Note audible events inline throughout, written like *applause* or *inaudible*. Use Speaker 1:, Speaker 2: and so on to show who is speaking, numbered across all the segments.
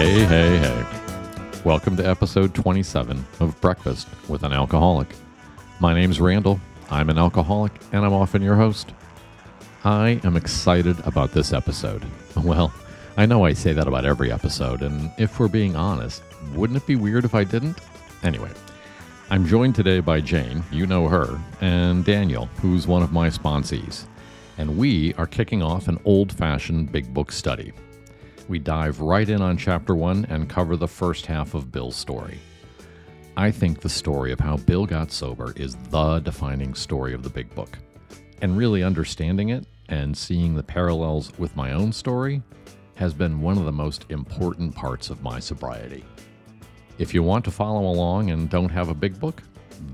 Speaker 1: Hey, hey, hey. Welcome to episode 27 of Breakfast with an Alcoholic. My name's Randall. I'm an alcoholic, and I'm often your host. I am excited about this episode. *laughs* Well, I know I say that about every episode, and if we're being honest, wouldn't it be weird if I didn't? Anyway, I'm joined today by Jane, you know her, and Daniel, who's one of my sponsees. And we are kicking off an old fashioned big book study. We dive right in on chapter one and cover the first half of Bill's story. I think the story of how Bill got sober is the defining story of the big book. And really understanding it and seeing the parallels with my own story has been one of the most important parts of my sobriety. If you want to follow along and don't have a big book,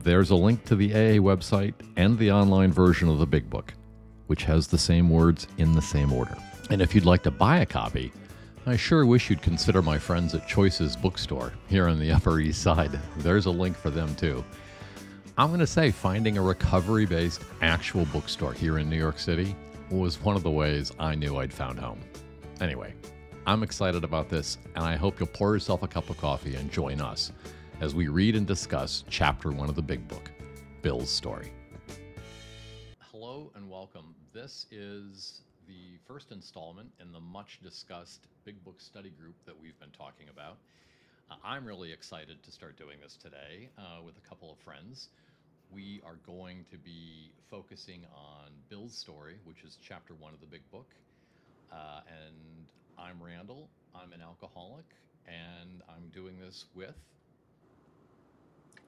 Speaker 1: there's a link to the AA website and the online version of the big book, which has the same words in the same order. And if you'd like to buy a copy, I sure wish you'd consider my friends at Choices Bookstore here on the Upper East Side. There's a link for them too. I'm going to say finding a recovery based actual bookstore here in New York City was one of the ways I knew I'd found home. Anyway, I'm excited about this, and I hope you'll pour yourself a cup of coffee and join us as we read and discuss chapter one of the big book, Bill's story. Hello and welcome. This is the first installment in the much discussed big book study group that we've been talking about. Uh, I'm really excited to start doing this today uh, with a couple of friends. We are going to be focusing on Bill's story, which is chapter one of the big book. Uh, and I'm Randall. I'm an alcoholic, and I'm doing this with.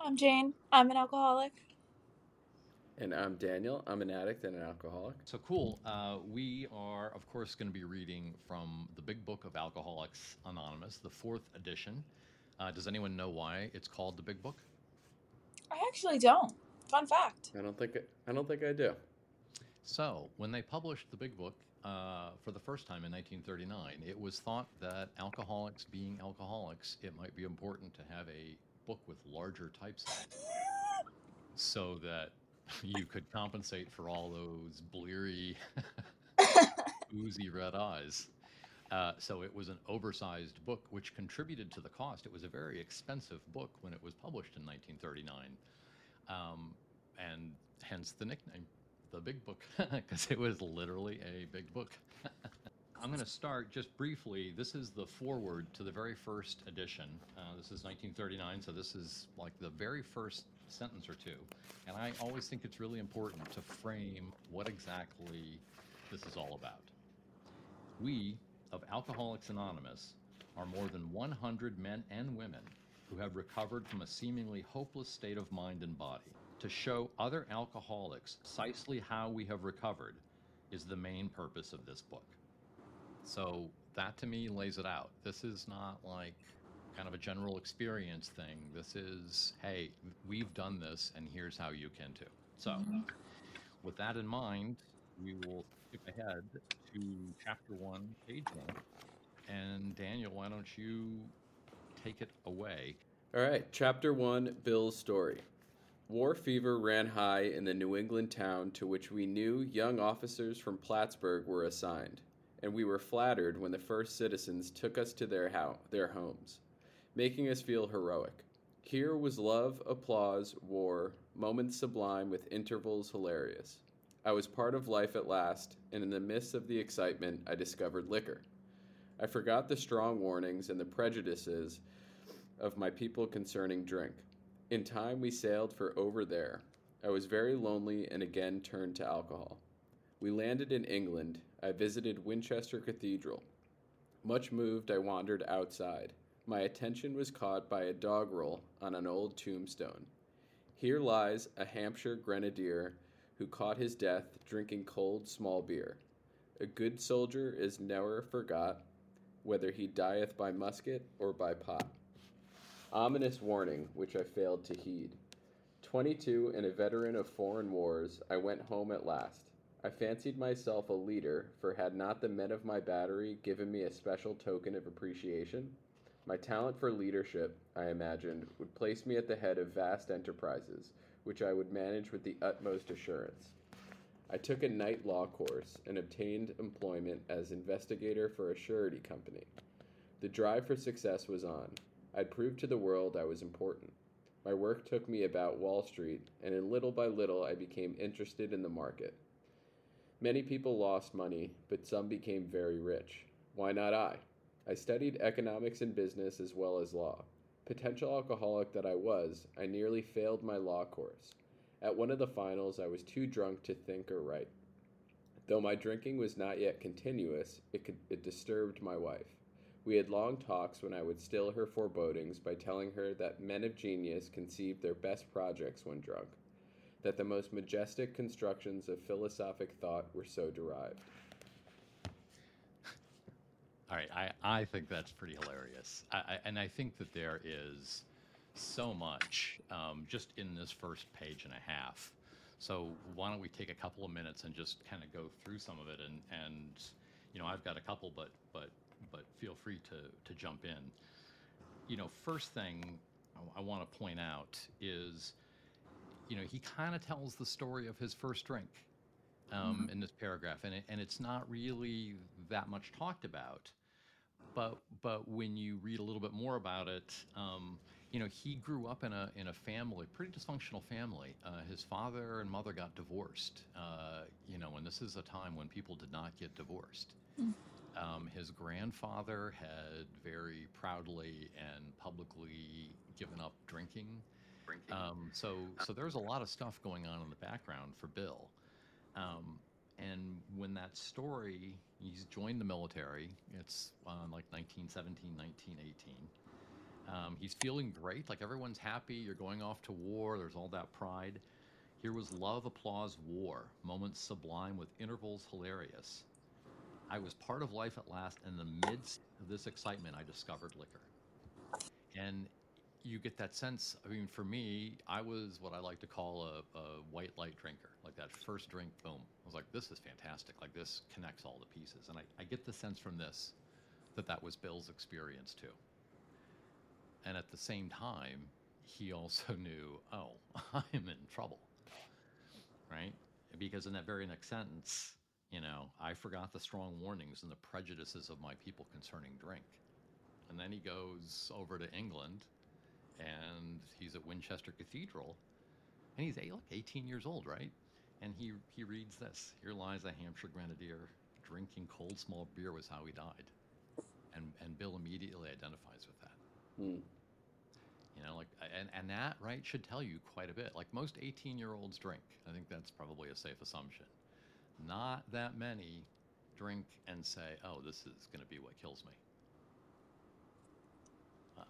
Speaker 2: I'm Jane. I'm an alcoholic.
Speaker 3: And I'm Daniel. I'm an addict and an alcoholic.
Speaker 1: So cool. Uh, we are, of course, going to be reading from the Big Book of Alcoholics Anonymous, the fourth edition. Uh, does anyone know why it's called the Big Book?
Speaker 2: I actually don't. Fun fact.
Speaker 3: I don't think I don't think I do.
Speaker 1: So, when they published the Big Book uh, for the first time in 1939, it was thought that alcoholics, being alcoholics, it might be important to have a book with larger types *laughs* so that you could compensate for all those bleary, *laughs* oozy red eyes. Uh, so it was an oversized book, which contributed to the cost. It was a very expensive book when it was published in 1939, um, and hence the nickname, the Big Book, *laughs* because it was literally a big book. *laughs* I'm going to start just briefly. This is the foreword to the very first edition. Uh, this is 1939, so this is like the very first sentence or two. And I always think it's really important to frame what exactly this is all about. We of Alcoholics Anonymous are more than 100 men and women who have recovered from a seemingly hopeless state of mind and body. To show other alcoholics precisely how we have recovered is the main purpose of this book. So that to me lays it out. This is not like kind of a general experience thing. This is, hey, we've done this and here's how you can too. So, mm-hmm. with that in mind, we will skip ahead to chapter one, page one. And Daniel, why don't you take it away?
Speaker 3: All right, chapter one Bill's story. War fever ran high in the New England town to which we new young officers from Plattsburgh were assigned, and we were flattered when the first citizens took us to their, ho- their homes, making us feel heroic. Here was love, applause, war, moments sublime with intervals hilarious. I was part of life at last, and in the midst of the excitement, I discovered liquor. I forgot the strong warnings and the prejudices of my people concerning drink. In time, we sailed for over there. I was very lonely and again turned to alcohol. We landed in England. I visited Winchester Cathedral. Much moved, I wandered outside. My attention was caught by a doggerel on an old tombstone. Here lies a Hampshire grenadier who caught his death drinking cold small beer. A good soldier is never forgot, whether he dieth by musket or by pot. Ominous warning, which I failed to heed. Twenty two and a veteran of foreign wars, I went home at last. I fancied myself a leader, for had not the men of my battery given me a special token of appreciation? My talent for leadership, I imagined, would place me at the head of vast enterprises, which I would manage with the utmost assurance. I took a night law course and obtained employment as investigator for a surety company. The drive for success was on. I'd proved to the world I was important. My work took me about Wall Street, and in little by little I became interested in the market. Many people lost money, but some became very rich. Why not I? I studied economics and business as well as law. Potential alcoholic that I was, I nearly failed my law course. At one of the finals, I was too drunk to think or write. Though my drinking was not yet continuous, it, could, it disturbed my wife. We had long talks when I would still her forebodings by telling her that men of genius conceived their best projects when drunk, that the most majestic constructions of philosophic thought were so derived.
Speaker 1: All right, I, I think that's pretty hilarious. I, I, and I think that there is so much um, just in this first page and a half. So why don't we take a couple of minutes and just kind of go through some of it? And, and you know, I've got a couple, but but but feel free to to jump in. You know, first thing I, I want to point out is, you know, he kind of tells the story of his first drink um,
Speaker 2: Mhm.
Speaker 1: in this paragraph, and it, and it's not really that much talked about. But but when you read a little bit more about it, um, you know, he grew up in a in a family, pretty dysfunctional family. Uh, his father and mother got divorced. Uh, you know, and this is a time when people did not get divorced.
Speaker 2: Mm.
Speaker 1: Um, his grandfather had very proudly and publicly given up drinking. Um, so so there's a lot of stuff going on in the background for Bill. Um, and when that story, he's joined the military. It's uh, like 1917, 1918. Um, he's feeling great, like everyone's happy. You're going off to war. There's all that pride. Here was love, applause, war, moments sublime with intervals hilarious. I was part of life at last. and In the midst of this excitement, I discovered liquor. And you get that sense. I mean, for me, I was what I like to call a, a white light drinker. Like that first drink, boom. I was like, this is fantastic. Like this connects all the pieces. And I, I get the sense from this that that was Bill's experience too. And at the same time, he also *laughs* knew, oh, *laughs* I'm in trouble. Right? Because in that very next sentence, you know, I forgot the strong warnings and the prejudices of my people concerning drink. And then he goes over to England and he's at Winchester Cathedral and he's eh, look 18 years old, right? And he he reads this. Here lies a Hampshire grenadier drinking cold small beer was how he died. And and Bill immediately identifies with that.
Speaker 3: Hmm.
Speaker 1: You know, like and and that right should tell you quite a bit. Like most 18-year-olds drink. I think that's probably a safe assumption. Not that many drink and say, "Oh, this is going to be what kills me."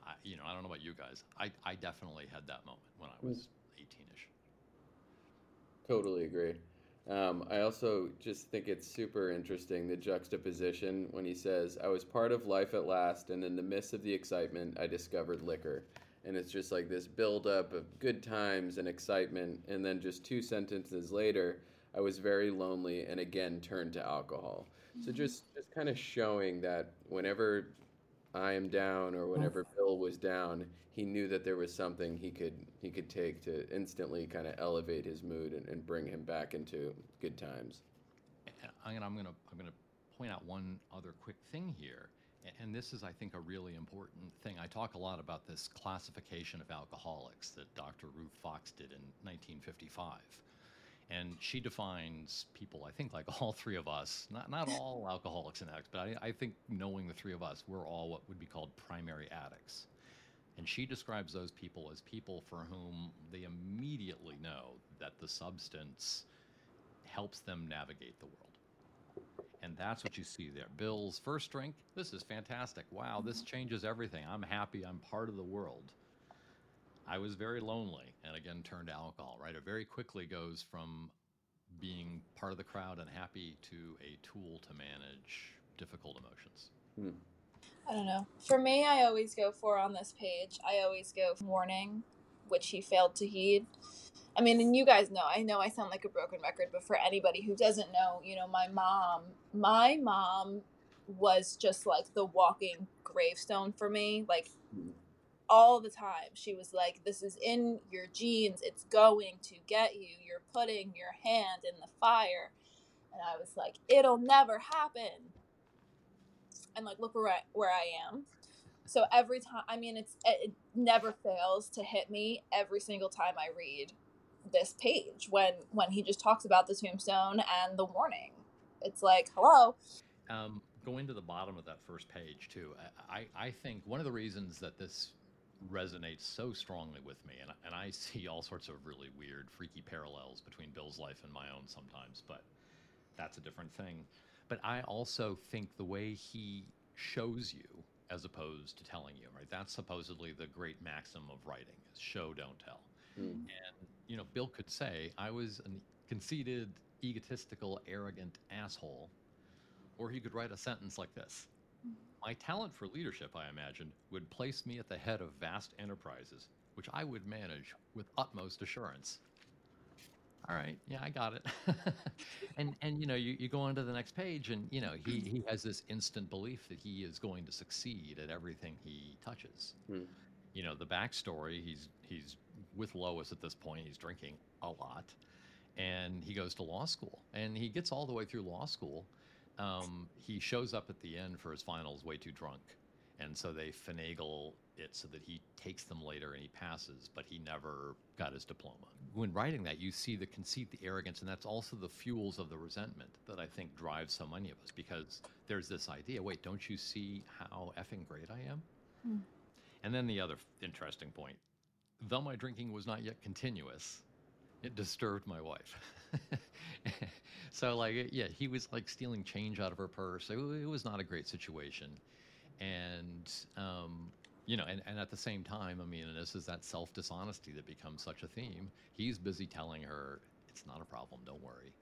Speaker 1: I, you know, I don't know about you guys. I, I definitely had that moment when I was 18ish.
Speaker 3: Totally agree. Um, I also just think it's super interesting the juxtaposition when he says, I was part of life at last, and in the midst of the excitement, I discovered liquor. And it's just like this buildup of good times and excitement. And then just two sentences later, I was very lonely and again turned to alcohol. So just, just kind of showing that whenever I am down or oh. whenever Bill was down, he knew that there was something he could he could take to instantly kind of elevate his mood and, and bring him back into good times.
Speaker 1: And I'm gonna, I'm gonna, I'm gonna point out one other quick thing here, and this is, I think, a really important thing. I talk a lot about this classification of alcoholics that Dr. Ruth Fox did in 1955, and she defines people, I think, like *laughs* all three of us, not not all *laughs* alcoholics and addicts, but I, I think knowing the three of us, we're all what would be called primary addicts. And she describes those people as people for whom they immediately know that the substance helps them navigate the world. And that's what you see there. Bill's first drink, this is fantastic. Wow, this mm-hmm. changes everything. I'm happy. I'm part of the world. I was very lonely and again turned to alcohol, right? It very quickly goes from being part of the crowd and happy to a tool to manage difficult emotions.
Speaker 2: I don't know. For me, I always go for on this page. I always go warning, which he failed to heed. I mean, and you guys know. I know I sound like a broken record, but for anybody who doesn't know, you know, my mom, my mom was just like the walking gravestone for me. Like
Speaker 3: Mhm.
Speaker 2: All the time, she was like, "This is in your genes. It's going to get you. You're putting your hand in the fire." And I was like, "It'll never happen." and like look where I, where I am So every time, I mean, it's it never fails to hit me every single time I read this page when when he just talks about the tombstone and the warning. It's like, hello.
Speaker 1: Um, going to the bottom of that first page too. I, I think one of the reasons that this resonates so strongly with me, and, and I *laughs* see all sorts of really weird, freaky parallels between Bill's life and my own sometimes, but that's a different thing. But I also think the way he shows you as opposed to telling you, right? That's supposedly the great maxim of writing is show, don't tell.
Speaker 3: Mm.
Speaker 1: And, you know, Bill could say, I was a conceited, egotistical, arrogant asshole. Or he could write a sentence like this My talent for leadership, I imagined, would place me at the head of vast enterprises, which I would manage with utmost assurance. All right, yeah, I got it. *laughs* and and you know, you, you go on to the next page, and you know, he he has this instant belief that he is going to succeed at everything he touches.
Speaker 3: Hmm.
Speaker 1: You know, the backstory, he's he's with Lois at this point. He's drinking a lot, and he goes to law school, and he gets all the way through law school. Um, he shows up at the end for his finals way too drunk, and so they finagle it so that he takes them later and he passes, but he never got his diploma. When writing that, you see the conceit, the arrogance, and that's also the fuels of the resentment that I think drives so many of us because there's this idea wait, don't you see how effing great I am?
Speaker 2: Hmm.
Speaker 1: And then the other interesting point though my drinking was not yet continuous, it disturbed my wife. *laughs* so, like, yeah, he was like stealing change out of her purse. It, it was not a great situation. And, um, you know, and, and at the same time, I mean, and this is that self dishonesty that becomes such a theme. He's busy telling her, it's not a problem, don't worry.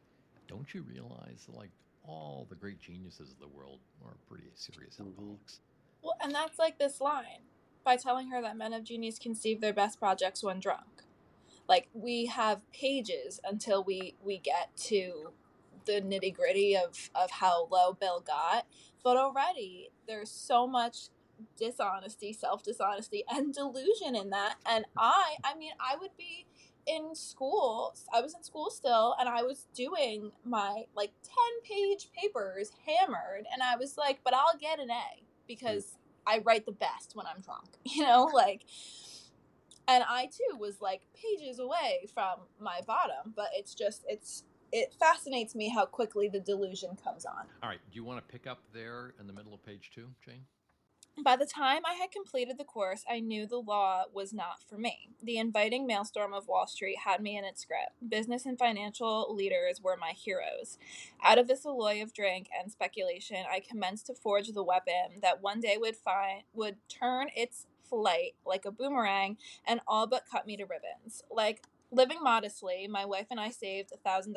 Speaker 1: Don't you realize, like, all the great geniuses of the world are pretty serious
Speaker 3: Mhm.
Speaker 1: alcoholics?
Speaker 2: Well, and that's like this line by telling her that men of genius conceive their best projects when drunk. Like we have pages until we we get to the nitty gritty of of how low Bill got, but already there's so much dishonesty, self dishonesty, and delusion in that. And I, I mean, I would be in school. I was in school still, and I was doing my like ten page papers hammered, and I was like, but I'll get an A because mm. I write the best when I'm drunk, *laughs* you know, like. And I too was like pages away from my bottom, but it's just it's it fascinates me how quickly the delusion comes on.
Speaker 1: All right, do you want to pick up there in the middle of page two, Jane?
Speaker 2: By the time I had completed the course, I knew the law was not for me. The inviting maelstrom of Wall Street had me in its grip. Business and financial leaders were my heroes. Out of this alloy of drink and speculation, I commenced to forge the weapon that one day would find would turn its flight like a boomerang and all but cut me to ribbons. Like Living modestly, my wife and I saved $1,000.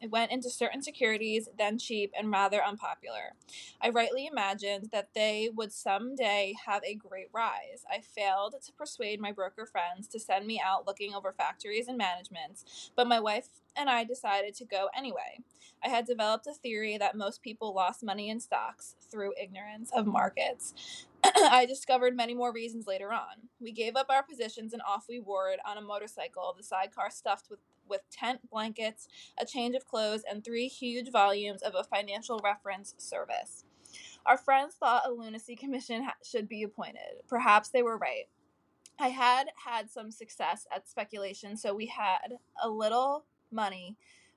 Speaker 2: It went into certain securities, then cheap and rather unpopular. I rightly imagined that they would someday have a great rise. I failed to persuade my broker friends to send me out looking over factories and managements, but my wife and I decided to go anyway. I had developed a theory that most people lost money in stocks through ignorance of markets. *laughs* I discovered many more reasons later on. We gave up our positions and off we whirred on a motorcycle, the sidecar stuffed with, with tent, blankets, a change of clothes, and three huge volumes of a financial reference service. Our friends thought a lunacy *laughs* commission ha- should be appointed. Perhaps they were right. I had had some success at speculation, so we had a little money,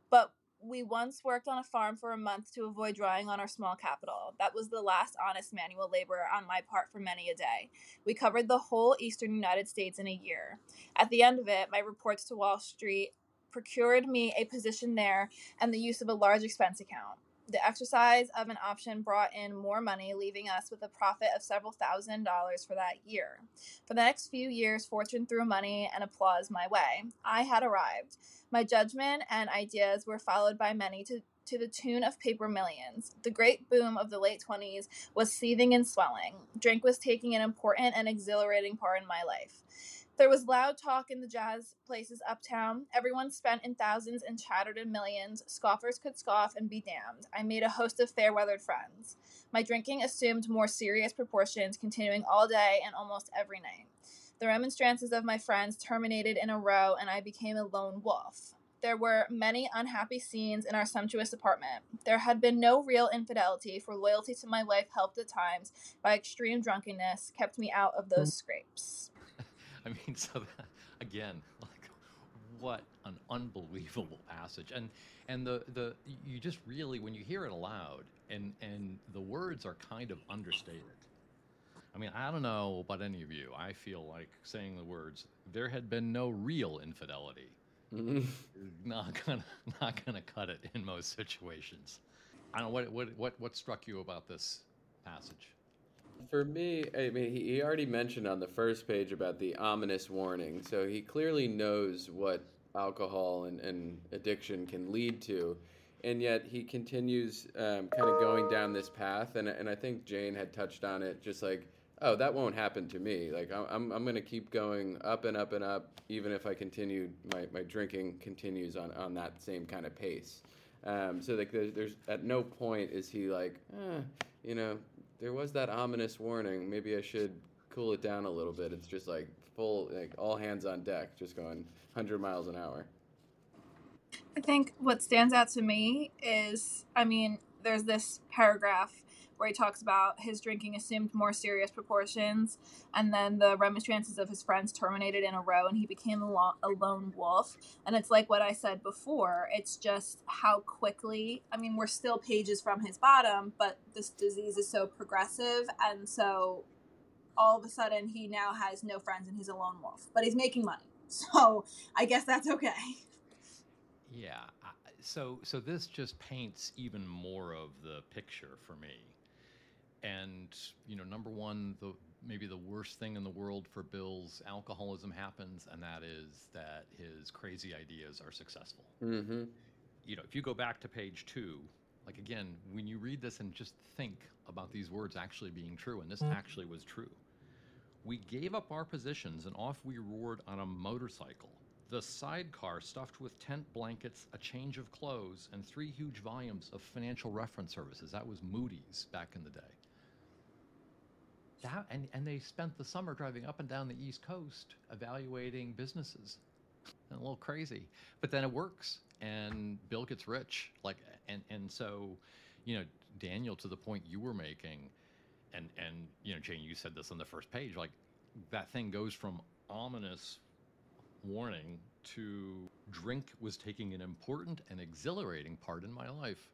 Speaker 2: but we once worked on a farm for a month to avoid drawing on our small capital. That was the last honest manual labor on my part for many a day. We covered the whole eastern United States in a year. At the end of it, my reports to Wall Street procured me a position there and the use of a large expense account. The exercise of an option brought in more money, leaving us with a profit of several thousand dollars for that year. For the next few years, fortune threw money and applause my way. I had arrived. My judgment and ideas were followed by many to, to the tune of paper millions. The great boom of the late 20s was seething and swelling. Drink was taking an important and exhilarating part in my life. There was loud talk in the jazz places uptown. Everyone spent in thousands and chattered in millions. Scoffers could scoff and be damned. I made a host of fair weathered friends. My drinking assumed more serious proportions, continuing all day and almost every night. The remonstrances of my friends terminated in a row, and I became a lone wolf. There were many unhappy scenes in our sumptuous apartment. There had been no real infidelity, for loyalty to my wife helped at times, by extreme drunkenness, kept me out of those mm. scrapes. *laughs*
Speaker 1: I mean, so that, again, like what an unbelievable passage, and and the the you just really when you hear it aloud, and and the words are kind of understated. I mean, I don't know about any of you. I feel like saying the words, "There had been no real infidelity."
Speaker 3: Mhm. *laughs*
Speaker 1: Not gonna not gonna cut it in most situations. I don't know what what what what struck you about this passage.
Speaker 3: For me, I mean, he, already mentioned on the first page about the ominous warning, so he clearly knows what alcohol and, and addiction can lead to, and yet he continues um, kind of going down this path. And, and I think Jane had touched on it, just like, oh, that won't happen to me. Like, I'm, I'm, I'm going to keep going up and up and up, even if I continue, my, my drinking continues on, on that same kind of pace. Um, so like there's, there's at no point is he like, eh, you know, there was that ominous warning. Maybe I should cool it down a little bit. It's just like full, like all hands on deck, just going 100 miles an hour.
Speaker 2: I think what stands out to me is, I mean, there's this paragraph where he talks about his drinking assumed more serious proportions, and then the remonstrances of his friends terminated in a row, and he became a, lo- a lone wolf. And it's like what I said before. It's just how quickly. I mean, we're still pages from his bottom, but this disease is so progressive, and so all of a sudden he now has no friends and he's a lone wolf. But he's making money, *laughs* so I guess that's okay.
Speaker 1: Yeah. So so this just paints even more of the picture for me. And you know, number one, the maybe the worst thing in the world for Bill's alcoholism happens, and that is that his crazy ideas are successful.
Speaker 3: Mm-hmm.
Speaker 1: You know, if you go back to page two, like again, when you read this and just think about these words actually being true, and this actually was true. We gave up our positions and off we roared on a motorcycle. The sidecar stuffed with tent blankets, a change of clothes, and three huge volumes of financial reference services. That was Moody's back in the day. That, and, and they spent the summer driving up and down the East Coast evaluating businesses. a little crazy, but then it works, and Bill gets rich. Like, and and so, you know, Daniel, to the point you were making, and and you know, Jane, you said this on the first page. Like, that thing goes from ominous warning to drink was taking an important and exhilarating part in my life.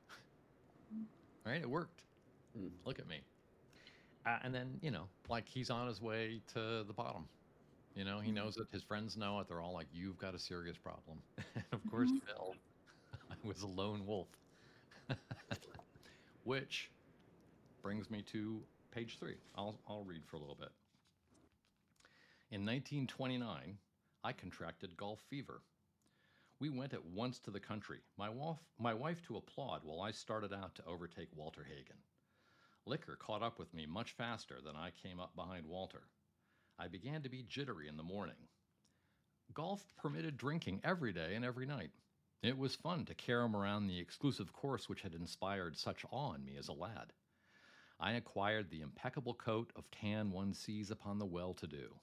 Speaker 1: right? It worked.
Speaker 3: Mm.
Speaker 1: Look at me. Uh, and then, you know, like he's on his way to the bottom. You know, he knows it. His friends know it. They're all like, "You've got a serious problem." *laughs* and of course,
Speaker 2: Mhm.
Speaker 1: Bill *laughs* was a lone wolf. *laughs* Which brings me to page three. I'll I'll read for a little bit. In 1929, I contracted Gulf fever. We went at once to the country, my wife, my wife to applaud while I started out to overtake Walter Hagen. Liquor caught up with me much faster than I came up behind Walter. I began to be jittery in the morning. Golf permitted drinking every day and every night. It was fun to carry him around the exclusive course which had inspired such awe in me as a lad. I acquired the impeccable coat of tan one sees upon the well to do.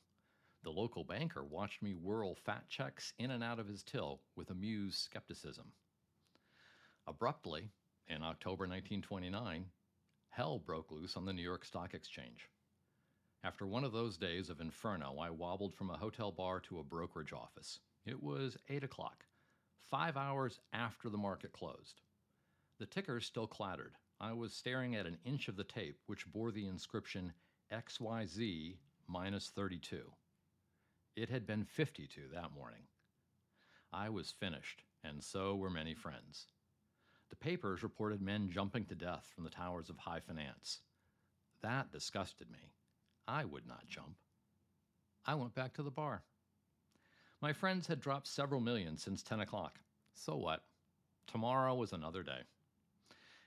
Speaker 1: The local banker watched me whirl fat checks in and out of his till with amused skepticism. Abruptly, in October 1929, hell broke loose on the New York Stock Exchange. After one of those days of inferno, I wobbled from a hotel bar to a brokerage office. It was 8 o'clock, five hours after the market closed. The tickers still clattered. I was staring at an inch of the tape, which bore the inscription XYZ minus 32. It had been 52 that morning. I was finished, and so were many friends. The papers reported men jumping to death from the towers of high finance. That disgusted me. I would not jump. I went back to the bar. My friends had dropped several million since 10 o'clock. So what? Tomorrow was another day.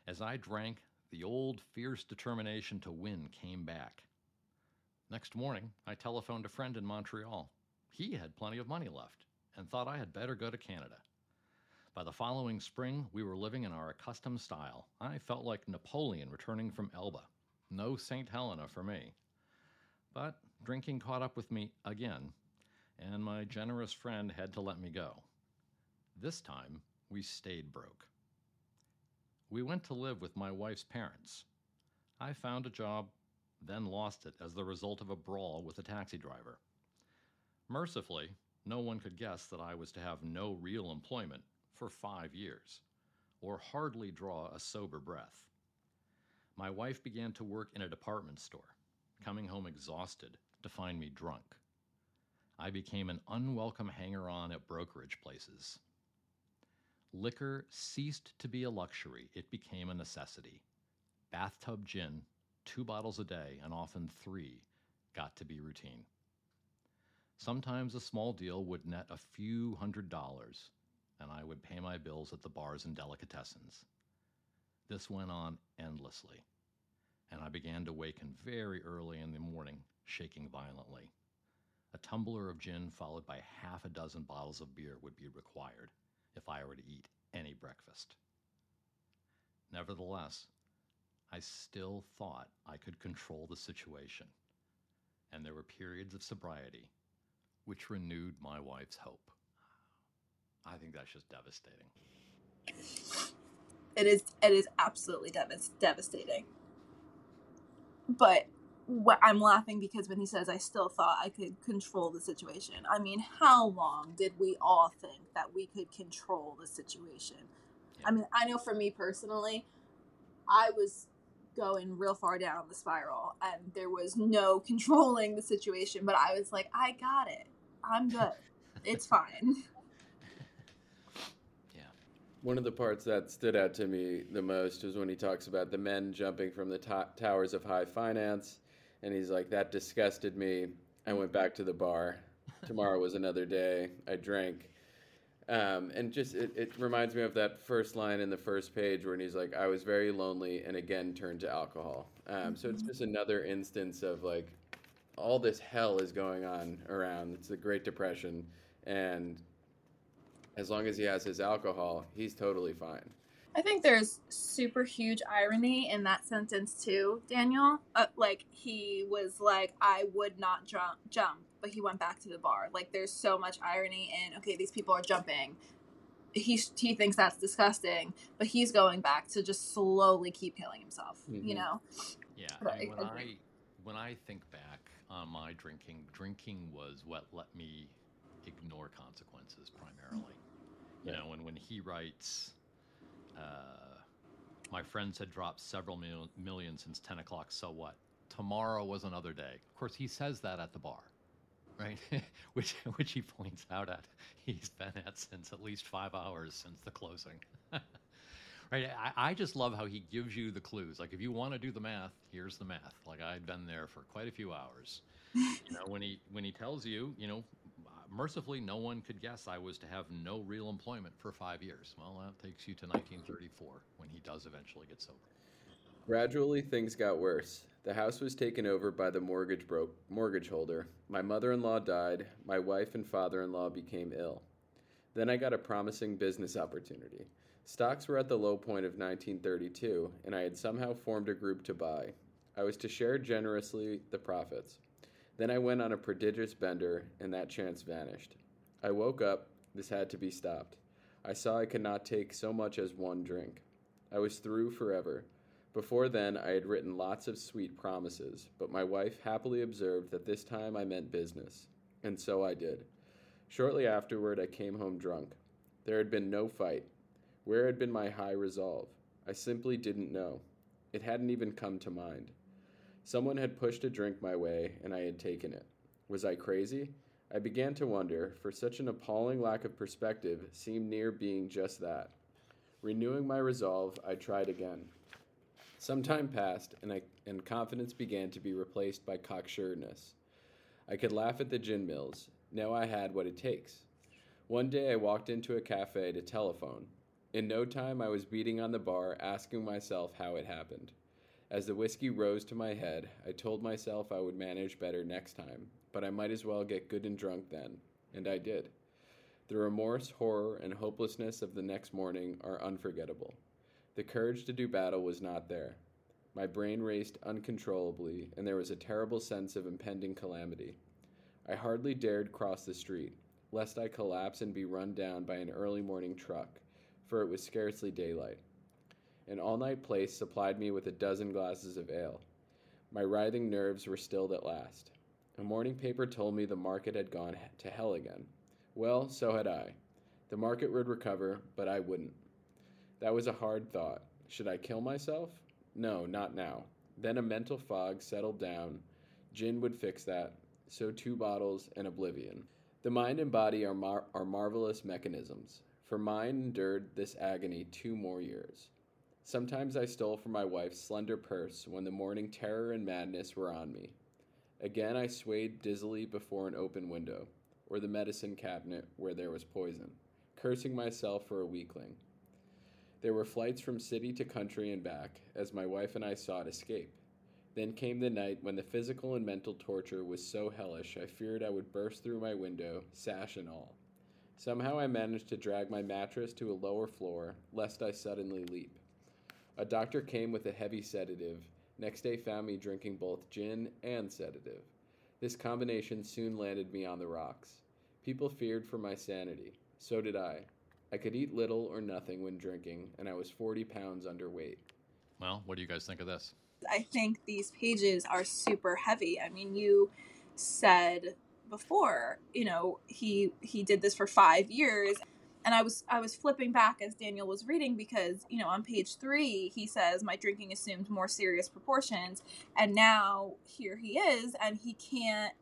Speaker 1: As I drank, the old fierce determination to win came back. Next morning, I telephoned a friend in Montreal. He had plenty of money left and thought I had better go to Canada. By the following spring, we were living in our accustomed style. I felt like Napoleon returning from Elba. No St. Helena for me. But drinking caught up with me again, and my generous friend had to let me go. This time, we stayed broke. We went to live with my wife's parents. I found a job, then lost it as the result of a brawl with a taxi driver. Mercifully, no one could guess that I was to have no real employment for five years, or hardly draw a sober breath. My wife began to work in a department store, coming home exhausted to find me drunk. I became an unwelcome hanger on at brokerage places. Liquor ceased to be a luxury, it became a necessity. Bathtub gin, two bottles a day, and often three, got to be routine. Sometimes a small deal would net a few hundred dollars, and I would pay my bills at the bars and delicatessens. This went on endlessly, and I began to waken very early in the morning, shaking violently. A tumbler of gin followed by half a dozen bottles of beer would be required if I were to eat any breakfast. Nevertheless, I still thought I could control the situation, and there were periods of sobriety which renewed my wife's hope. I think that's just devastating.
Speaker 2: It is. It is absolutely devas- devastating. But what I'm laughing because when he says I still thought I could control the situation. I mean, how long did we all think that we could control the situation? I mean, I know for me personally, I was going real far down the spiral and there was no *laughs* controlling the situation, but I was like, I got it. I'm good. It's *laughs* fine.
Speaker 3: One of the parts that stood out to me the most was when he talks about the men jumping from the to- towers of high finance. And he's like, that disgusted me. I went back to the bar. Tomorrow was another day. I drank. Um, and just, it, it reminds me of that first line in the first page where he's like, I was very lonely and again turned to alcohol. Um, so it's just another instance of like, all this hell is going on around. It's the Great Depression. And as long as he has his alcohol, he's totally fine.
Speaker 2: I think there's super huge irony in that sentence too, Daniel. Uh, like he was like, I would not jump, jump, but he went back to the bar. Like there's so much irony in okay, these people are jumping. He he thinks that's disgusting, but he's going back to just slowly keep killing himself. You
Speaker 3: Mhm.
Speaker 2: know,
Speaker 1: Yeah.
Speaker 2: But
Speaker 1: I mean, when I
Speaker 2: agree. *laughs*
Speaker 1: when I think back on my drinking, drinking was what let me ignore consequences primarily. You know, and when he writes, uh, my friends had dropped several mil- million since 10 o'clock, so what? Tomorrow was another day. Of course, he says that at the bar, right? *laughs* which, which he points out at. He's been at since at least five hours since the closing. *laughs* right? I, I just love how he gives you the clues. Like, if you want to do the math, here's the math. Like, I'd been there for quite a few hours. you know, when he when he tells you, you know, mercifully, no one could guess I was to have no real employment for five years. Well, that takes you to 1934 when he does eventually get sober.
Speaker 3: Gradually, things got worse. The house was taken over by the mortgage bro- mortgage holder. My mother-in-law died. My wife and father-in-law became ill. Then I got a promising business opportunity. Stocks were at the low point of 1932, and I had somehow formed a group to buy. I was to share generously the profits. Then I went on a prodigious bender, and that chance vanished. I woke up. This had to be stopped. I saw I could not take so much as one drink. I was through forever. Before then, I had written lots of sweet promises, but my wife happily observed that this time I meant business, and so I did. Shortly afterward, I came home drunk. There had been no fight. Where had been my high resolve? I simply didn't know. It hadn't even come to mind. Someone had pushed a drink my way, and I had taken it. Was I crazy? I began to wonder, for such an appalling lack of perspective seemed near being just that. Renewing my resolve, I tried again. Some time passed, and, I, and confidence began to be replaced by cocksureness. I could laugh at the gin mills. Now I had what it takes. One day I walked into a cafe to telephone. In no time, I was beating on the bar, asking myself how it happened. As the whiskey rose to my head, I told myself I would manage better next time, but I might as well get good and drunk then, and I did. The remorse, horror, and hopelessness of the next morning are unforgettable. The courage to do battle was not there. My brain raced uncontrollably, and there was a terrible sense of impending calamity. I hardly dared cross the street. lest I collapse and be run down by an early morning truck, for it was scarcely daylight. An all night place supplied me with a dozen glasses of ale. My writhing nerves were stilled at last. A morning paper told me the market had gone to hell again. Well, so had I. The market would recover, but I wouldn't. That was a hard thought. Should I kill myself? No, not now. Then a mental fog settled down. Gin would fix that. So two bottles and oblivion. The mind and body are, mar- are marvelous mechanisms. For mine endured this agony two more years. Sometimes I stole from my wife's slender purse when the morning terror and madness were on me. Again I swayed dizzily before an open window, or the medicine cabinet where there was poison, cursing myself for a weakling. There were flights from city to country and back, as my wife and I sought escape. Then came the night when the physical and mental torture was so hellish I feared I would burst through my window, sash and all. Somehow I managed to drag my mattress to a lower floor, lest I suddenly leap. A doctor came with a heavy sedative. Next day found me drinking both gin and sedative. This combination soon landed me on the rocks. People feared for my sanity. So did I. I could eat little or nothing when drinking, and I was 40 pounds underweight.
Speaker 1: Well, what do you guys think of this?
Speaker 2: I think these pages are super heavy. I mean, you said before, you know, he he did this for 5 years and I was I was flipping back as Daniel was reading because you know on page three he says my drinking assumed more serious proportions, and now here he is, and he can't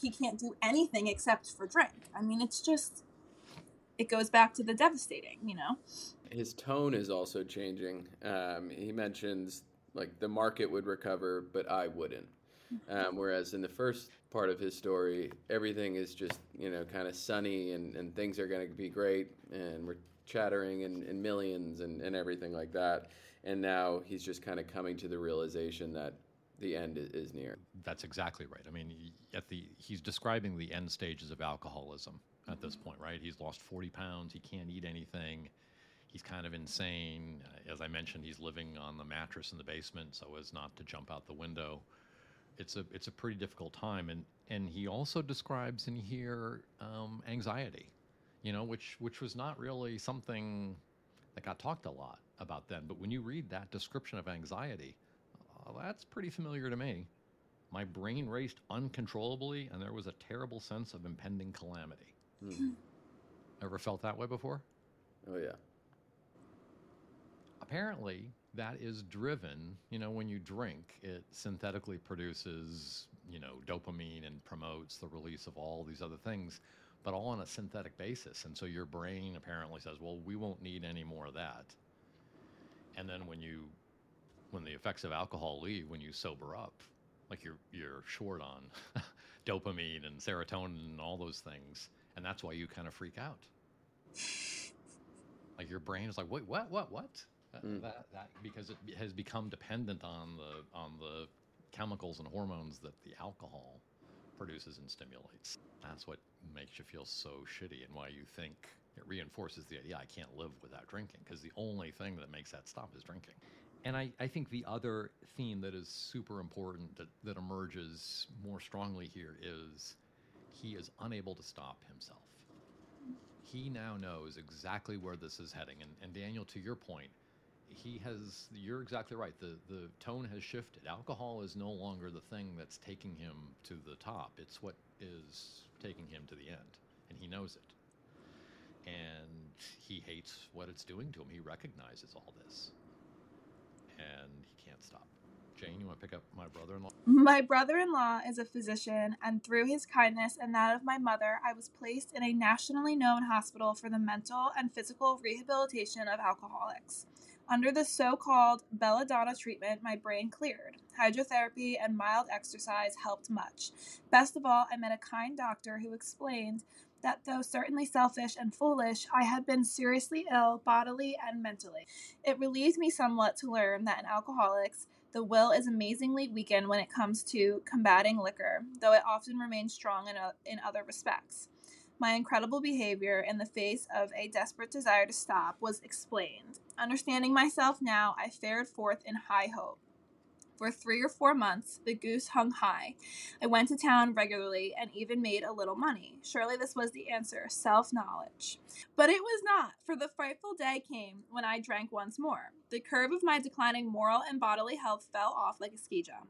Speaker 2: he can't do anything except for drink. I mean, it's just it goes back to the devastating, you know.
Speaker 3: His tone is also changing. Um, he mentions like the market would recover, but I wouldn't. Um, whereas in the first part of his story, everything is just, you know, kind of sunny and, and things are going to be great and we're chattering and, in millions and, and everything like that. And now he's just kind of coming to the realization that the end is near.
Speaker 1: That's exactly right. I mean, at the he's describing the end stages of alcoholism at this point, right? He's lost 40 pounds. He can't eat anything. He's kind of insane. As I mentioned, he's living on the mattress in the basement so as not to jump out the window it's a it's a pretty difficult time, and and he also describes in here um, anxiety, you know, which which was not really something that got talked a lot about then. But when you read that description of anxiety, uh, that's pretty familiar to me. My brain raced uncontrollably, and there was a terrible sense of impending calamity. Hmm. Ever felt that way before?
Speaker 3: Oh yeah.
Speaker 1: Apparently, that is driven, you know, when you drink, it synthetically produces, you know, dopamine and promotes the release of all these other things, but all on a synthetic basis. And so your brain apparently says, well, we won't need any more of that. And then when you, when the effects of alcohol leave, when you sober up, like you're, you're short on *laughs* dopamine and serotonin and all those things. And that's why you kind of freak out. Like your brain is like, wait, what, what, what? Mm. that, that because it has become dependent on the on the chemicals and hormones that the alcohol produces and stimulates. That's what makes you feel so shitty and why you think it reinforces the idea I can't live without drinking because the only thing that makes that stop is drinking. And I, I think the other theme that is super important that, that emerges more strongly here is he is unable to stop himself. He now knows exactly where this is heading. And, and Daniel, to your point, he has you're exactly right. The the tone has shifted. Alcohol is no longer the thing that's taking him to the top. It's what is taking him to the end and he knows it. And he hates what it's doing to him. He recognizes all this. And he can't stop. Jane you want to pick up my brother-in-law?
Speaker 2: My brother-in-law is a physician and through his kindness and that of my mother i was placed in a nationally known hospital for the mental and physical rehabilitation of alcoholics under the so called belladonna treatment, my brain cleared. Hydrotherapy and mild exercise helped much. Best of all, I met a kind doctor who explained that though certainly selfish and foolish, I had been seriously ill bodily and mentally. It relieved me somewhat to learn that in alcoholics, the will is amazingly weakened when it comes to combating liquor, though it often remains strong in, in other respects. My incredible behavior in the face of a desperate desire to stop was explained. Understanding myself now, I fared forth in high hope. For three or four months, the goose hung high. I went to town regularly and even made a little money. Surely this was the answer self knowledge. But it was not, for the frightful day came when I drank once more. The curve of my declining moral and bodily health fell off like a ski jump.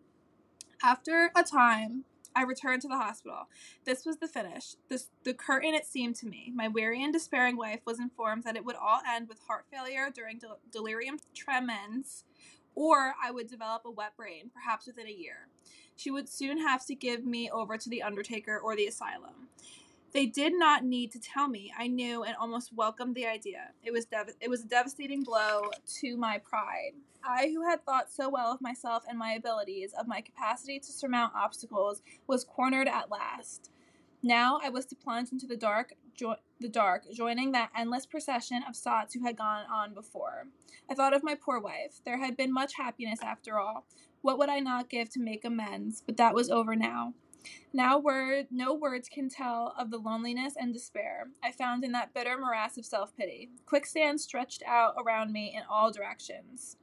Speaker 2: After a time, I returned to the hospital. This was the finish. This, the curtain, it seemed to me. My weary and despairing wife was informed that it would all end with heart failure during del- delirium tremens, or I would develop a wet brain, perhaps within a year. She would soon have to give me over to the undertaker or the asylum. They did not need to tell me. I knew and almost welcomed the idea. It was dev- it was a devastating blow to my pride. I, who had thought so well of myself and my abilities, of my capacity to surmount obstacles, was cornered at last. Now I was to plunge into the dark, jo- the dark, joining that endless procession of sots who had gone on before. I thought of my poor wife. There had been much happiness after all. What would I not give to make amends? But that was over now. Now word no words can tell of the loneliness and despair I found in that bitter morass of self pity. Quicksand stretched out around me in all directions.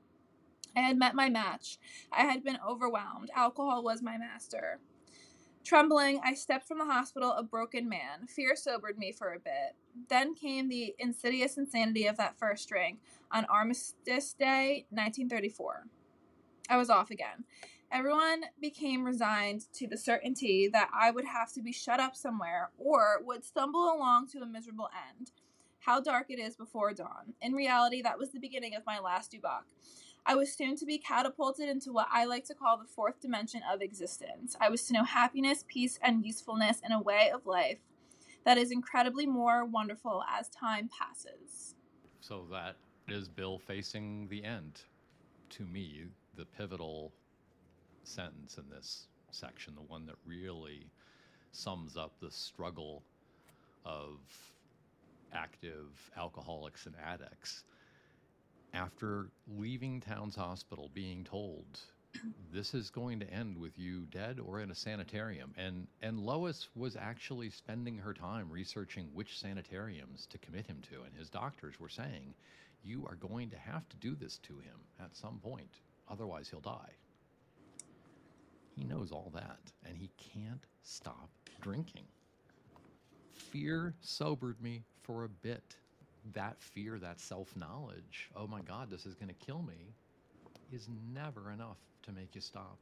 Speaker 2: I had met my match. I had been overwhelmed. Alcohol was my master. Trembling, I stepped from the hospital a broken man. Fear sobered me for a bit. Then came the insidious insanity of that first drink on Armistice Day, 1934. I was off again. Everyone became resigned to the certainty that I would have to be shut up somewhere or would stumble along to a miserable end. How dark it is before dawn. In reality, that was the beginning of my last dubak. I was soon to be catapulted into what I like to call the fourth dimension of existence. I was to know happiness, peace, and usefulness in a way of life that is incredibly more wonderful as time passes.
Speaker 1: So that is Bill facing the end. To me, the pivotal sentence in this section, the one that really sums up the struggle of active alcoholics and addicts. After leaving Towns Hospital, being told this is going to end with you dead or in a sanitarium, and and Lois was actually spending her time researching which sanitariums to commit him to, and his doctors were saying, "You are going to have to do this to him at some point, otherwise he'll die." He knows all that, and he can't stop drinking. Fear sobered me for a bit. That fear, that self knowledge, oh my God, this is going to kill me, is never enough to make you stop.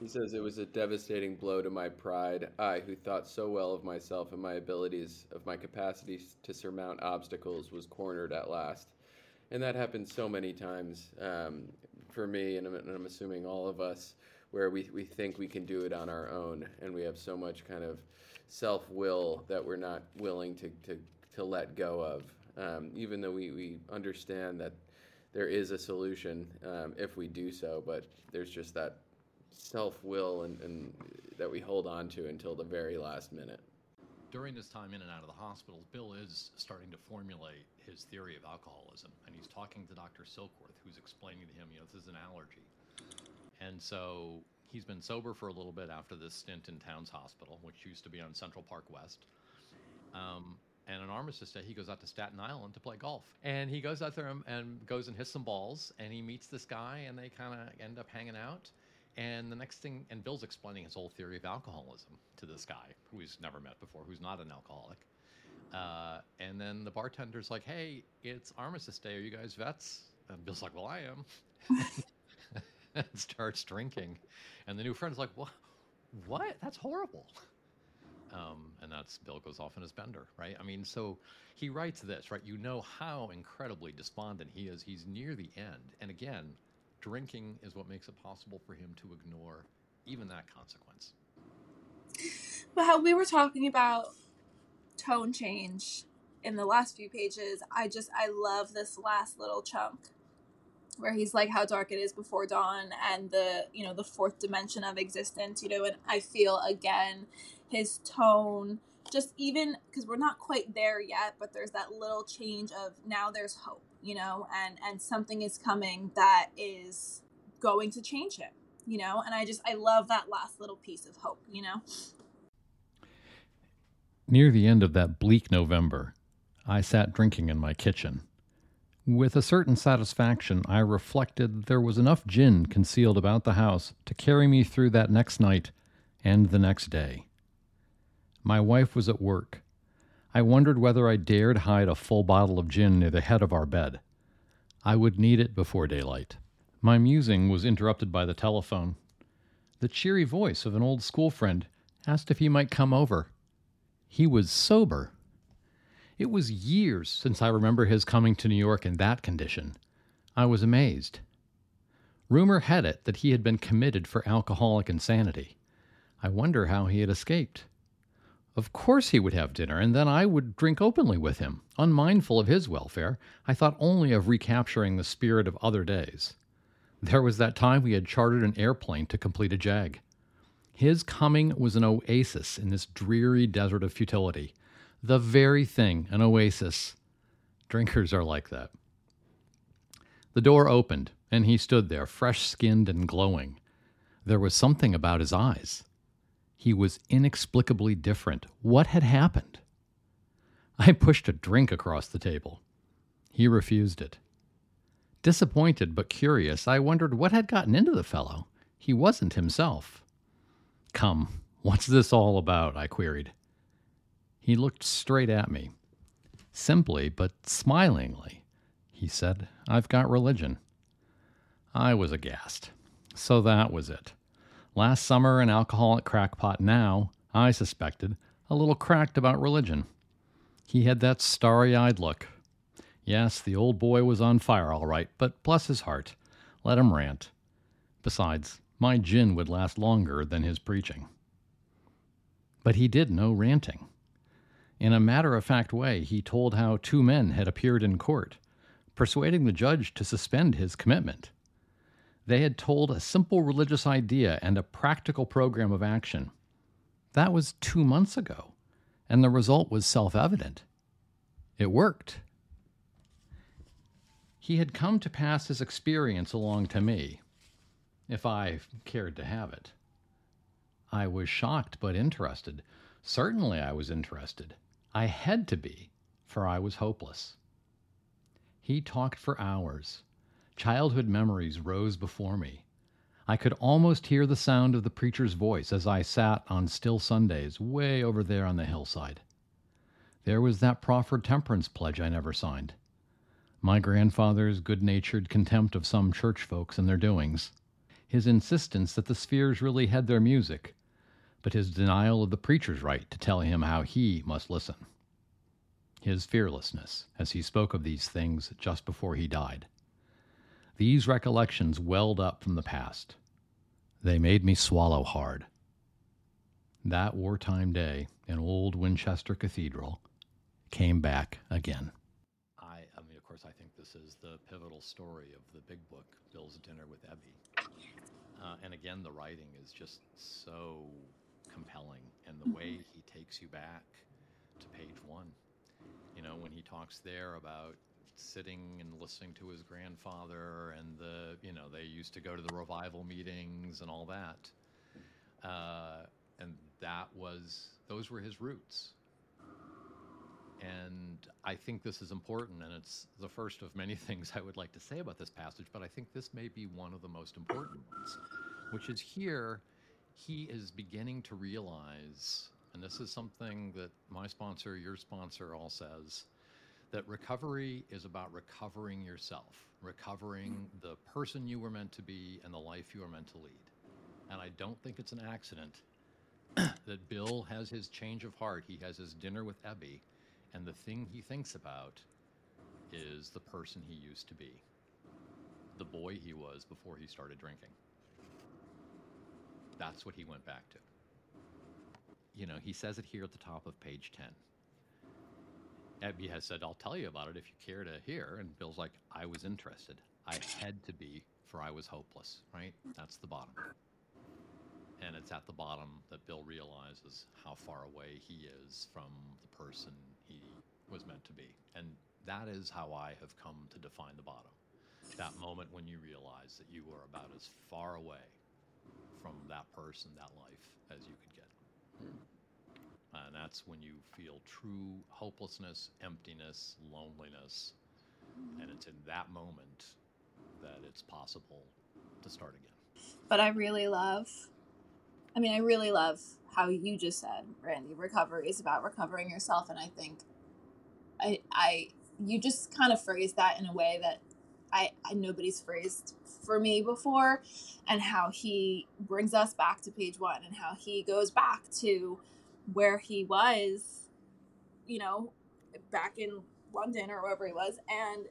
Speaker 3: He says it was a devastating blow to my pride. I, who thought so well of myself and my abilities, of my capacity to surmount obstacles, was cornered at last. And that happened so many times um, for me, and I'm, and I'm assuming all of us, where we, we think we can do it on our own, and we have so much kind of self will that we're not willing to, to, to let go of. Um, even though we, we understand that there is a solution um, if we do so, but there's just that self will and, and that we hold on to until the very last minute.
Speaker 1: During this time in and out of the hospitals, Bill is starting to formulate his theory of alcoholism, and he's talking to Dr. Silkworth, who's explaining to him, you know, this is an allergy. And so he's been sober for a little bit after this stint in Towns Hospital, which used to be on Central Park West. Um, and on Armistice Day, he goes out to Staten Island to play golf. And he goes out there and, and goes and hits some balls, and he meets this guy, and they kind of end up hanging out. And the next thing, and Bill's explaining his whole theory of alcoholism to this guy who he's never met before, who's not an alcoholic. Uh, and then the bartender's like, "Hey, it's Armistice Day. Are you guys vets?" And Bill's like, "Well, I am." *laughs* and *laughs* starts drinking, and the new friend's like, "What? What? That's horrible." Um, and that's Bill goes off in his bender, right? I mean, so he writes this, right? You know how incredibly despondent he is. He's near the end, and again, drinking is what makes it possible for him to ignore even that consequence.
Speaker 2: How we were talking about tone change in the last few pages, I just I love this last little chunk where he's like how dark it is before dawn and the you know the fourth dimension of existence you know and i feel again his tone just even because we're not quite there yet but there's that little change of now there's hope you know and and something is coming that is going to change him you know and i just i love that last little piece of hope you know
Speaker 4: Near the end of that bleak November, I sat drinking in my kitchen.
Speaker 1: With a certain satisfaction, I reflected there was enough gin concealed about the house to carry me through that next night and the next day. My wife was at work. I wondered whether I dared hide a full bottle of gin near the head of our bed. I would need it before daylight. My musing was interrupted by the telephone. The cheery voice of an old school friend asked if he might come over. He was sober. It was years since I remember his coming to New York in that condition. I was amazed. Rumor had it that he had been committed for alcoholic insanity. I wonder how he had escaped. Of course he would have dinner, and then I would drink openly with him. Unmindful of his welfare, I thought only of recapturing the spirit of other days. There was that time we had chartered an airplane to complete a jag. His coming was an oasis in this dreary desert of futility the very thing, an oasis. Drinkers are like that. The door opened, and he stood there, fresh skinned and glowing. There was something about his eyes. He was inexplicably different. What had happened? I pushed a drink across the table. He refused it. Disappointed but curious, I wondered what had gotten into the fellow. He wasn't himself. Come, what's this all about? I queried. He looked straight at me. Simply, but smilingly, he said, I've got religion. I was aghast. So that was it. Last summer, an alcoholic crackpot, now, I suspected, a little cracked about religion. He had that starry eyed look. Yes, the old boy was on fire, all right, but bless his heart, let him rant. Besides, my gin would last longer than his preaching. But he did no ranting. In a matter of fact way, he told how two men had appeared in court, persuading the judge to suspend his commitment. They had told a simple religious idea and a practical program of action. That was two months ago, and the result was self evident. It worked. He had come to pass his experience along to me, if I cared to have it. I was shocked but interested. Certainly I was interested. I had to be, for I was hopeless. He talked for hours. Childhood memories rose before me. I could almost hear the sound of the preacher's voice as I sat on still Sundays way over there on the hillside. There was that proffered temperance pledge I never signed. My grandfather's good natured contempt of some church folks and their doings. His insistence that the spheres really had their music, but his denial of the preacher's right to tell him how he must listen. His fearlessness, as he spoke of these things just before he died. These recollections welled up from the past. They made me swallow hard. That wartime day in old Winchester Cathedral came back again.
Speaker 3: I, I mean, of course, I think this is the pivotal story of the big book, Bill's Dinner with Ebby. Uh, and again, the writing is just so compelling and the way he takes you back to page one. You know, when he talks there about sitting and listening to his grandfather and the, you know, they used to go to the revival meetings and all that. Uh, and that was, those were his roots. And I think this is important, and it's the first of many *laughs* things I would like to say about this passage, but I think this may be one of the most important ones, which is here he is beginning to realize, and this is something that my sponsor, your sponsor, all says, that recovery is about recovering yourself, recovering the person you were meant to be and the life you were meant to lead. And I don't think it's an accident *clears throat* that Bill has his change of heart. He has his dinner with Ebby, and the thing he thinks about is the person he used to be, the boy he was before he started drinking. That's what he went back to. You know, he says it here at the top of page 10. Ebby has said, I'll tell you about it if you care to hear. And Bill's like, I was interested. I had to be, for I was hopeless, right? That's the bottom. And it's at the bottom that Bill realizes how far away he is from the person he was meant to be. And that is how I have come to define the bottom. That moment when you realize that you are about as far away from that person, that life, as you could get. Hmm. And that's when you feel true hopelessness, emptiness, loneliness,
Speaker 1: and it's in that moment that it's possible to start again.
Speaker 2: But I really love, I mean, I really love how you just said, Randy, recovery is about recovering yourself. And I think I, I, you just kind of phrased that in a way that I, I nobody's phrased for me before and how he brings us back to page one and how he goes back to where he was you know back in london or wherever he was. And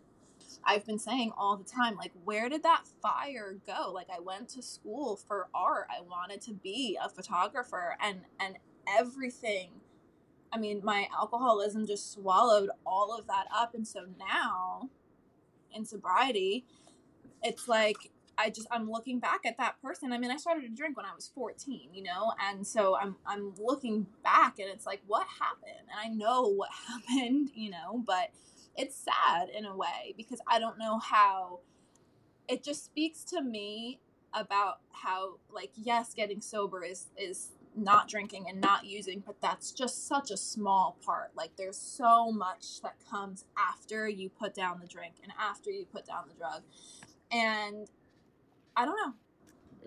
Speaker 2: i've been saying all the time like where did that fire go? Like i went to school for art. I wanted to be a photographer and and everything. I mean my alcoholism just swallowed all of that up and so now in sobriety it's like I just I'm looking back at that person. I mean, I started to drink when I was 14, you know, and so I'm I'm looking back and it's like what happened? And I know what *laughs* happened, you know, but it's sad in a way because I don't know how it just speaks to me about how like yes, getting sober is is not drinking and not using, but that's just such a small part. Like there's so much that comes after you put down the drink and after you put down the drug. And I don't know.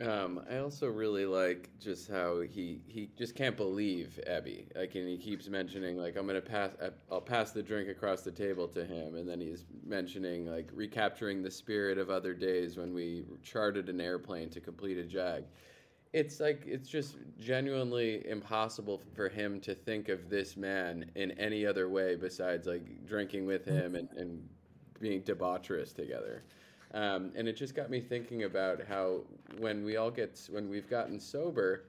Speaker 3: Um, I also really like just how he he just can't believe Ebby. Like, and he keeps mentioning like I'm gonna pass. I'll pass the drink across the table to him, and then he's mentioning like recapturing the spirit of other days when we chartered an airplane to complete a jag. It's like it's just genuinely impossible for him to think of this man in any other way besides like drinking with him and, and being debaucherous together. Um, and it just got me thinking about how when we all get when we've gotten sober,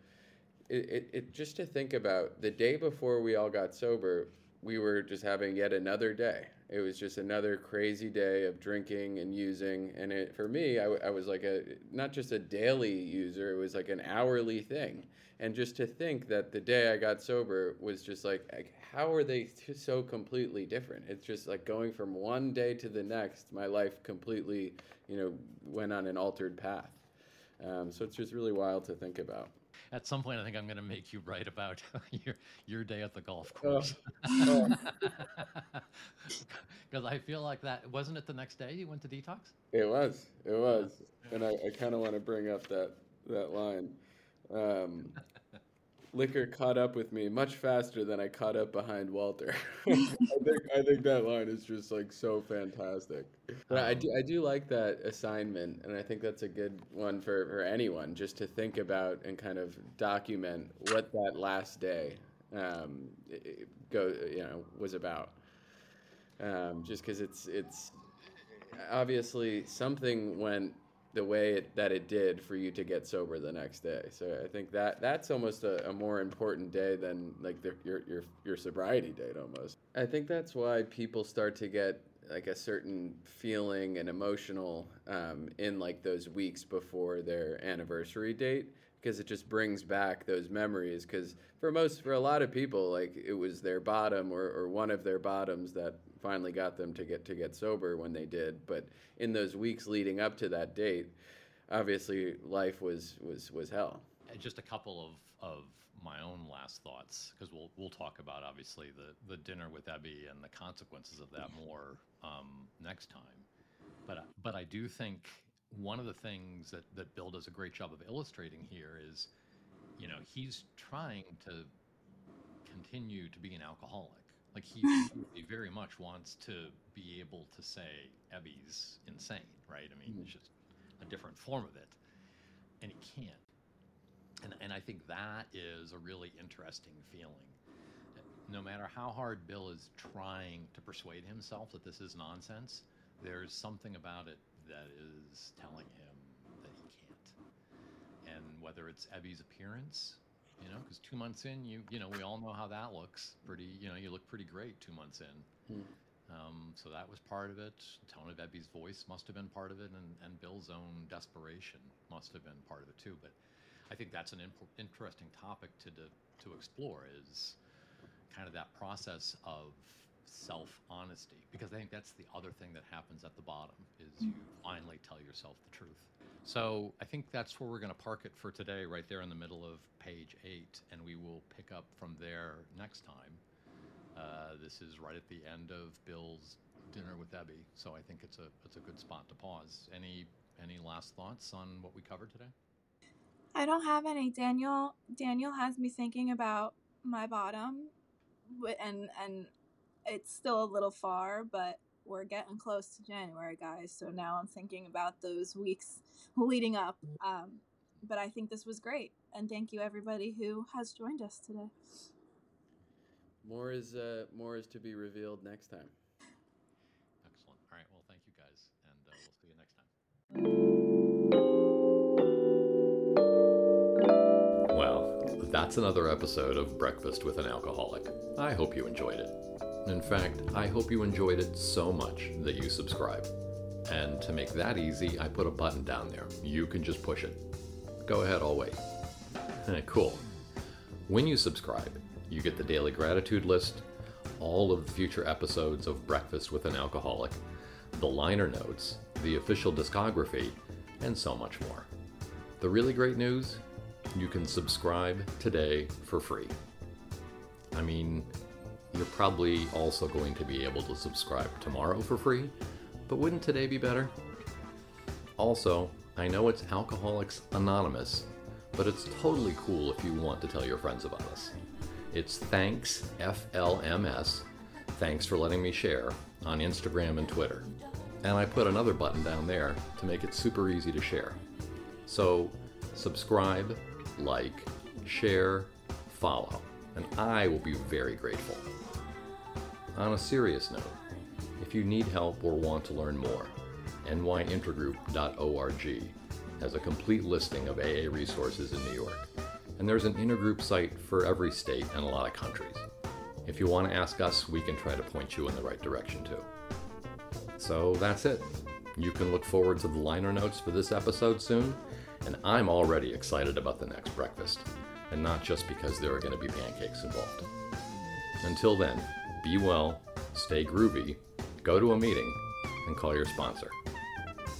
Speaker 3: it, it, it just to think about the day before we all got sober, we were just having yet another day. It was just another crazy day of drinking and using. And it, for me, I, I was like a not just a daily user; it was like an hourly thing. And just to think that the day I got sober was just like, how are they so completely different? It's just like going from one day to the next. My life completely, you know, went on an altered path. Um, so it's just really wild to think about.
Speaker 1: At some point, I think I'm going to make you write about *laughs* your your day at the golf course.
Speaker 3: Oh. *laughs*
Speaker 1: Because I feel like that wasn't it the next day you went to detox.
Speaker 3: It was, it was, and I, I kind of want to bring up that that line. Um, liquor caught up with me much faster than I caught up behind Walter. *laughs* I think I think that line is just like so fantastic. But I do I do like that assignment, and I think that's a good one for, for anyone just to think about and kind of document what that last day um, go you know was about. Um, just because it's it's obviously something went the way it, that it did for you to get sober the next day. So I think that that's almost a, a more important day than like the, your your your sobriety date almost. I think that's why people start to get like a certain feeling and emotional um, in like those weeks before their anniversary date because it just brings back those memories because for most for a lot of people like it was their bottom or, or one of their bottoms that finally got them to get to get sober when they did. But in those weeks leading up to that date, obviously life was was was hell.
Speaker 1: Just a couple of of my own last thoughts because we'll we'll talk about obviously the the dinner with Ebby and the consequences of that more um, next time. But but I do think one of the things that that Bill does a great job of illustrating here is, you know, he's trying to continue to be an alcoholic like he, he very much wants to be able to say Ebby's insane, right? I mean, mm-hmm. it's just a different form of it, and he can't. And and I think that is a really interesting feeling. No matter how hard Bill is trying to persuade himself that this is nonsense, there's something about it that is telling him that he can't. And whether it's Ebby's appearance you know, because two months in, you you know, we all know how that looks. Pretty, you know, you look pretty great two months in. Hmm. Um, so that was part of it. Tone of Ebby's voice must have been part of it, and, and Bill's own desperation must have been part of it too. But I think that's an imp- interesting topic to, to to explore is kind of that process of self honesty because I think that's the other thing that happens at the bottom is you finally tell yourself the truth. So I think that's where we're going to park it for today, right there in the middle of page eight, and we will pick up from there next time.
Speaker 5: Uh, this is right at the end of Bill's dinner with Ebby, so I think it's a it's a good spot to pause. Any any last thoughts on what we covered today?
Speaker 2: I don't have any. Daniel Daniel has me thinking about my bottom, and and it's still a little far, but we're getting close to January, guys. So now I'm thinking about those weeks leading up. Um, but I think this was great, and thank you everybody who has joined us today.
Speaker 3: More is uh, more is to be revealed next time.
Speaker 5: Excellent. All right. Well, thank you guys, and uh, we'll see you next time.
Speaker 1: Well, that's another episode of Breakfast with an Alcoholic. I hope you enjoyed it. In fact, I hope you enjoyed it so much that you subscribe. And to make that easy, I put a button down there. You can just push it. Go ahead, I'll wait. Eh, cool. When you subscribe, you get the daily gratitude list, all of the future episodes of Breakfast with an Alcoholic, the liner notes, the official discography, and so much more. The really great news you can subscribe today for free. I mean, you're probably also going to be able to subscribe tomorrow for free, but wouldn't today be better? Also, I know it's Alcoholics Anonymous, but it's totally cool if you want to tell your friends about us. It's thanks FLMS, thanks for letting me share, on Instagram and Twitter. And I put another button down there to make it super easy to share. So, subscribe, like, share, follow, and I will be very grateful. On a serious note, if you need help or want to learn more, nyintergroup.org has a complete listing of AA resources in New York, and there's an intergroup site for every state and a lot of countries. If you want to ask us, we can try to point you in the right direction too. So that's it. You can look forward to the liner notes for this episode soon, and I'm already excited about the next breakfast, and not just because there are going to be pancakes involved. Until then, be well, stay groovy, go to a meeting, and call your sponsor.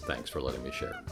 Speaker 1: Thanks for letting me share.